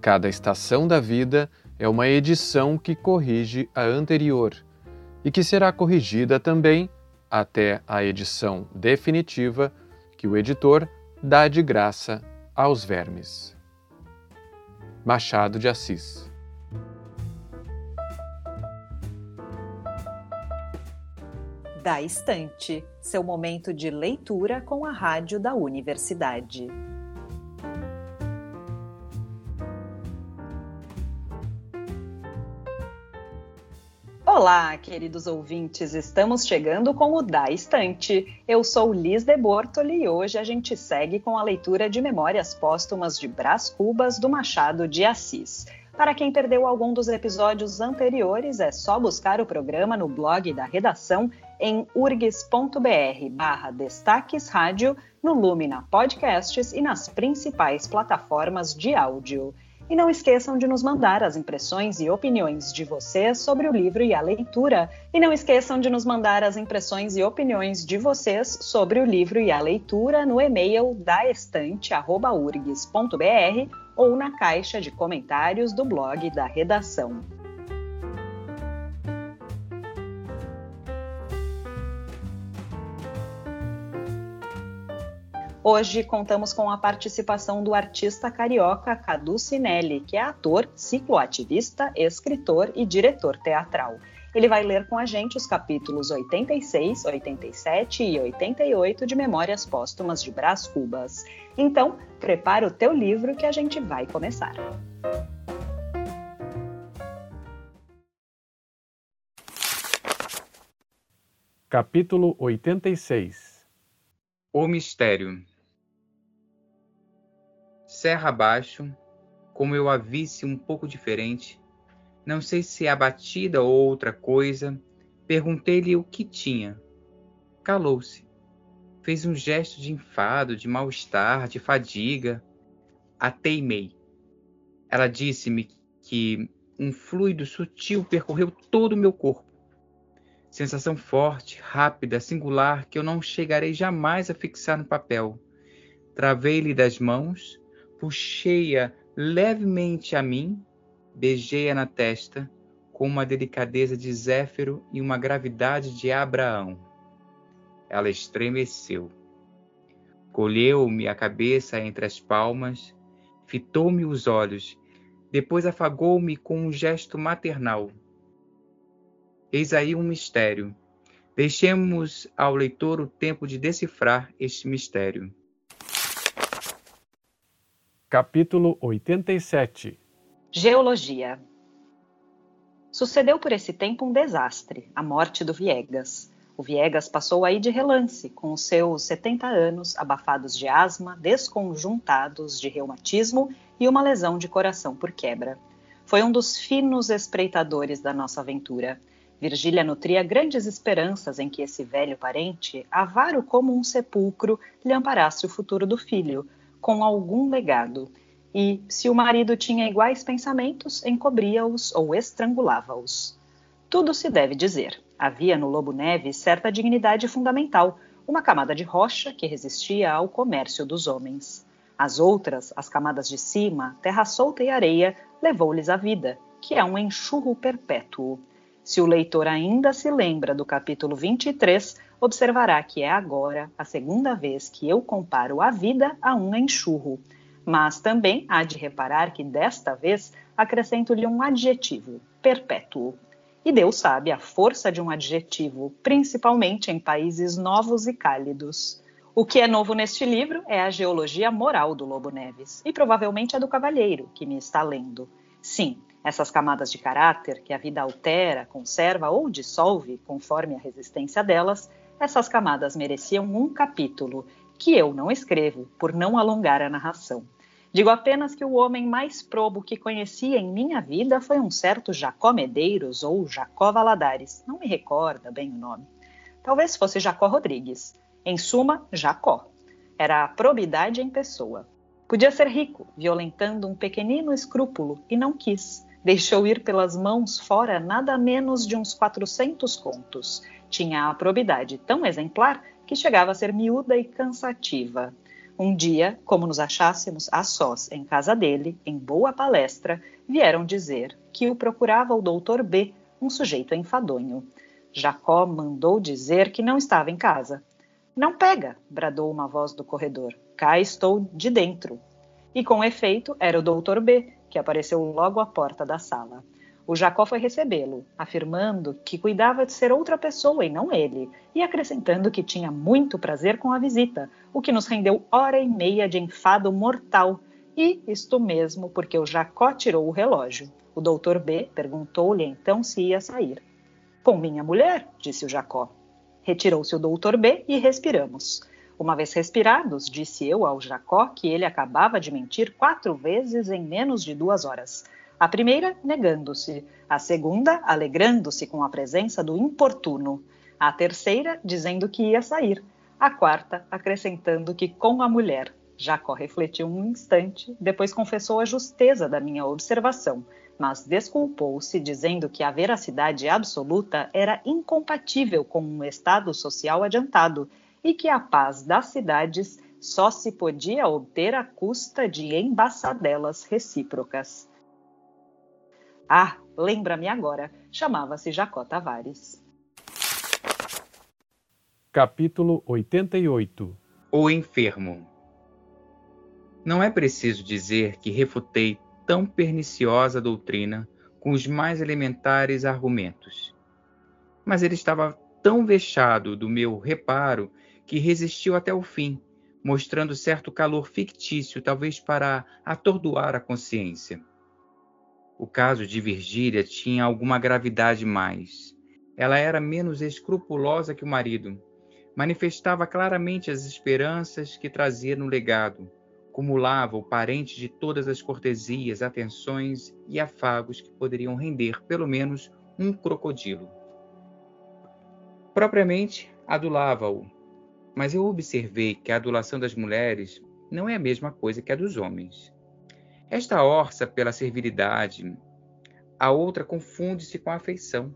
Cada estação da vida é uma edição que corrige a anterior e que será corrigida também até a edição definitiva que o editor dá de graça aos vermes. Machado de Assis Da Estante, seu momento de leitura com a rádio da universidade. Olá, queridos ouvintes, estamos chegando com o Da Estante. Eu sou Liz de Bortoli e hoje a gente segue com a leitura de Memórias Póstumas de Brás Cubas do Machado de Assis. Para quem perdeu algum dos episódios anteriores, é só buscar o programa no blog da redação em urgs.br barra Destaques Rádio, no Lumina Podcasts e nas principais plataformas de áudio. E não esqueçam de nos mandar as impressões e opiniões de vocês sobre o livro e a leitura. E não esqueçam de nos mandar as impressões e opiniões de vocês sobre o livro e a leitura no e-mail daestante.urgs.br ou na caixa de comentários do blog da redação. Hoje contamos com a participação do artista carioca Cadu Cinelli, que é ator, cicloativista, escritor e diretor teatral. Ele vai ler com a gente os capítulos 86, 87 e 88 de Memórias Póstumas de Brás Cubas. Então, prepara o teu livro que a gente vai começar. Capítulo 86 O Mistério serra abaixo, como eu a visse um pouco diferente, não sei se abatida ou outra coisa, perguntei-lhe o que tinha. Calou-se. Fez um gesto de enfado, de mal-estar, de fadiga. A teimei. Ela disse-me que um fluido sutil percorreu todo o meu corpo. Sensação forte, rápida, singular, que eu não chegarei jamais a fixar no papel. Travei-lhe das mãos, Puxei-a levemente a mim, beijei-a na testa, com uma delicadeza de Zéfiro e uma gravidade de Abraão. Ela estremeceu. Colheu-me a cabeça entre as palmas, fitou-me os olhos, depois afagou-me com um gesto maternal. Eis aí um mistério. Deixemos ao leitor o tempo de decifrar este mistério. Capítulo 87 Geologia Sucedeu por esse tempo um desastre, a morte do Viegas. O Viegas passou aí de relance, com os seus 70 anos, abafados de asma, desconjuntados de reumatismo e uma lesão de coração por quebra. Foi um dos finos espreitadores da nossa aventura. Virgília nutria grandes esperanças em que esse velho parente, avaro como um sepulcro, lhe amparasse o futuro do filho, com algum legado, e, se o marido tinha iguais pensamentos, encobria-os ou estrangulava-os. Tudo se deve dizer. Havia no Lobo Neves certa dignidade fundamental, uma camada de rocha que resistia ao comércio dos homens. As outras, as camadas de cima, terra solta e areia, levou-lhes a vida, que é um enxurro perpétuo. Se o leitor ainda se lembra do capítulo 23, observará que é agora a segunda vez que eu comparo a vida a um enxurro. Mas também há de reparar que desta vez acrescento-lhe um adjetivo, perpétuo. E Deus sabe a força de um adjetivo, principalmente em países novos e cálidos. O que é novo neste livro é a geologia moral do Lobo Neves, e provavelmente a do cavalheiro, que me está lendo. Sim, essas camadas de caráter que a vida altera, conserva ou dissolve conforme a resistência delas, essas camadas mereciam um capítulo, que eu não escrevo, por não alongar a narração. Digo apenas que o homem mais probo que conheci em minha vida foi um certo Jacó Medeiros ou Jacó Valadares, não me recorda bem o nome. Talvez fosse Jacó Rodrigues. Em suma, Jacó. Era a probidade em pessoa. Podia ser rico, violentando um pequenino escrúpulo, e não quis. Deixou ir pelas mãos fora nada menos de uns 400 contos tinha a probidade tão exemplar que chegava a ser miúda e cansativa. Um dia, como nos achássemos a sós em casa dele, em boa palestra, vieram dizer que o procurava o doutor B, um sujeito enfadonho. Jacó mandou dizer que não estava em casa. Não pega, bradou uma voz do corredor. Cá estou de dentro. E com efeito, era o doutor B, que apareceu logo à porta da sala. O Jacó foi recebê-lo, afirmando que cuidava de ser outra pessoa e não ele, e acrescentando que tinha muito prazer com a visita, o que nos rendeu hora e meia de enfado mortal. E isto mesmo porque o Jacó tirou o relógio. O doutor B perguntou-lhe então se ia sair. Com minha mulher, disse o Jacó. Retirou-se o doutor B e respiramos. Uma vez respirados, disse eu ao Jacó que ele acabava de mentir quatro vezes em menos de duas horas. A primeira, negando-se. A segunda, alegrando-se com a presença do importuno. A terceira, dizendo que ia sair. A quarta, acrescentando que com a mulher. Jacó refletiu um instante, depois confessou a justeza da minha observação, mas desculpou-se, dizendo que a veracidade absoluta era incompatível com um estado social adiantado e que a paz das cidades só se podia obter à custa de embaçadelas recíprocas. Ah, lembra-me agora, chamava-se Jacó Tavares. Capítulo 88 O enfermo Não é preciso dizer que refutei tão perniciosa doutrina com os mais elementares argumentos. Mas ele estava tão vexado do meu reparo que resistiu até o fim, mostrando certo calor fictício, talvez para atordoar a consciência. O caso de Virgília tinha alguma gravidade mais. Ela era menos escrupulosa que o marido. Manifestava claramente as esperanças que trazia no legado. Cumulava o parente de todas as cortesias, atenções e afagos que poderiam render pelo menos um crocodilo. Propriamente, adulava-o. Mas eu observei que a adulação das mulheres não é a mesma coisa que a dos homens. Esta orça pela servilidade, a outra confunde-se com a afeição.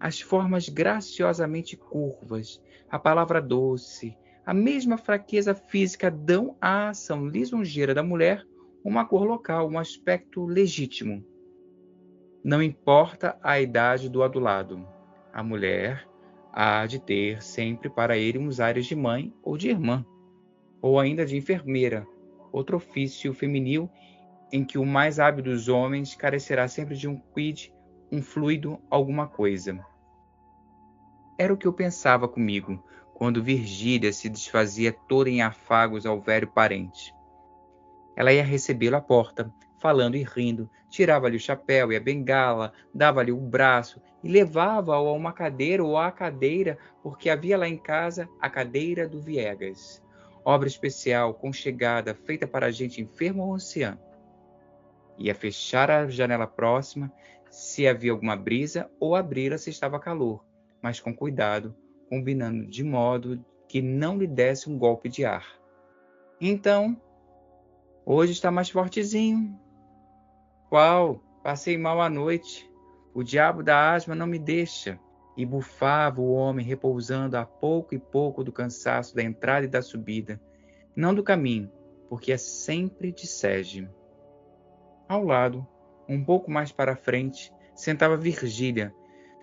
As formas graciosamente curvas, a palavra doce, a mesma fraqueza física dão à ação lisonjeira da mulher uma cor local, um aspecto legítimo. Não importa a idade do adulado, a mulher há de ter sempre para ele uns ares de mãe ou de irmã, ou ainda de enfermeira, outro ofício feminil em que o mais hábil dos homens carecerá sempre de um quid, um fluido, alguma coisa. Era o que eu pensava comigo, quando Virgília se desfazia toda em afagos ao velho parente. Ela ia recebê-lo à porta, falando e rindo, tirava-lhe o chapéu e a bengala, dava-lhe o braço e levava-o a uma cadeira ou à cadeira, porque havia lá em casa a cadeira do Viegas, obra especial, conchegada, feita para gente enferma ou anciã. Ia fechar a janela próxima se havia alguma brisa ou abri-la se estava calor, mas com cuidado, combinando de modo que não lhe desse um golpe de ar. Então, hoje está mais fortezinho. Qual? Passei mal a noite. O diabo da asma não me deixa. E bufava o homem, repousando a pouco e pouco do cansaço da entrada e da subida, não do caminho, porque é sempre de sege. Ao lado, um pouco mais para frente, sentava Virgília,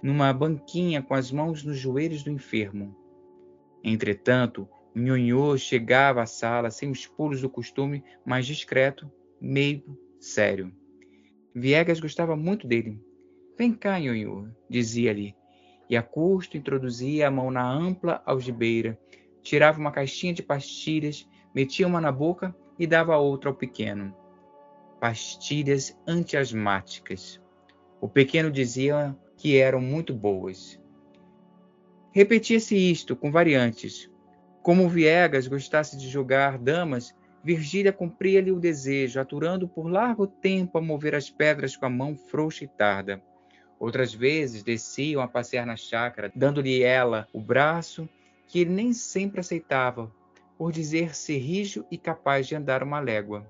numa banquinha com as mãos nos joelhos do enfermo. Entretanto, nhonhô chegava à sala sem os pulos do costume, mais discreto, meio sério. Viegas gostava muito dele. Vem cá, nhonhô, dizia-lhe, e a custo introduzia a mão na ampla algibeira, tirava uma caixinha de pastilhas, metia uma na boca e dava outra ao pequeno. Pastilhas antiasmáticas. O pequeno dizia que eram muito boas. Repetia-se isto com variantes. Como Viegas gostasse de jogar damas, Virgília cumpria-lhe o desejo, aturando por largo tempo a mover as pedras com a mão frouxa e tarda. Outras vezes desciam a passear na chácara, dando-lhe ela o braço, que ele nem sempre aceitava, por dizer-se rijo e capaz de andar uma légua.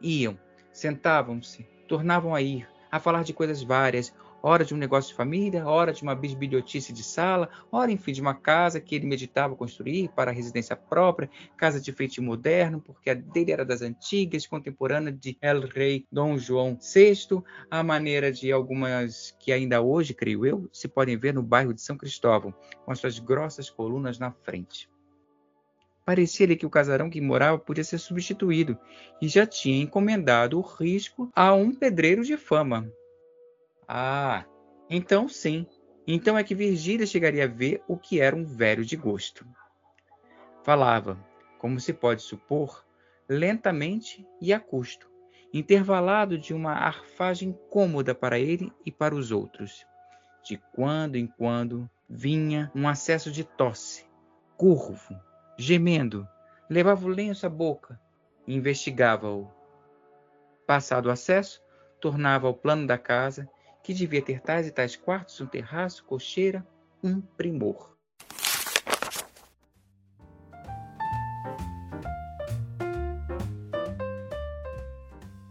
Iam, sentavam-se, tornavam a ir, a falar de coisas várias, hora de um negócio de família, hora de uma bisbilhotice de sala, hora, enfim, de uma casa que ele meditava construir para residência própria, casa de feitio moderno, porque a dele era das antigas, contemporânea de El Rei Dom João VI, a maneira de algumas que ainda hoje, creio eu, se podem ver no bairro de São Cristóvão, com as suas grossas colunas na frente. Parecia-lhe que o casarão que morava podia ser substituído, e já tinha encomendado o risco a um pedreiro de fama. Ah, então sim. Então é que Virgília chegaria a ver o que era um velho de gosto. Falava, como se pode supor, lentamente e a custo, intervalado de uma arfagem cômoda para ele e para os outros. De quando em quando vinha um acesso de tosse, curvo, gemendo, levava o lenço à boca e investigava-o. Passado o acesso, tornava ao plano da casa, que devia ter tais e tais quartos, um terraço, cocheira, um primor.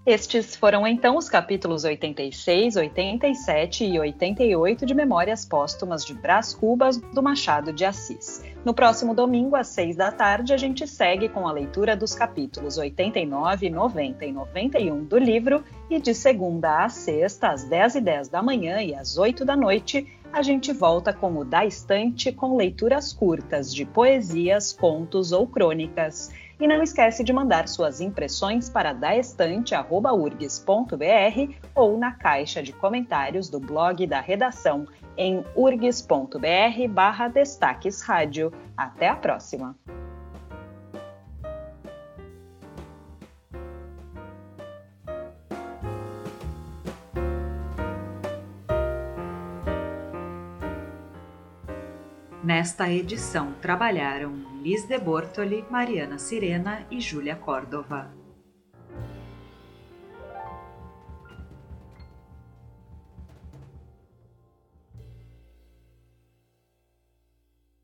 Estes foram então os capítulos 86, 87 e 88 de Memórias Póstumas de Brás Cubas do Machado de Assis. No próximo domingo, às 6 da tarde, a gente segue com a leitura dos capítulos 89, 90 e 91 do livro e de segunda a sexta, às 10 e 10 da manhã e às 8 da noite, a gente volta com o Da Estante com leituras curtas de poesias, contos ou crônicas. E não esquece de mandar suas impressões para daestante.urgs.br ou na caixa de comentários do blog da redação em urgs.br barra destaques rádio. Até a próxima! Nesta edição trabalharam Liz de Bortoli, Mariana Sirena e Júlia Córdova.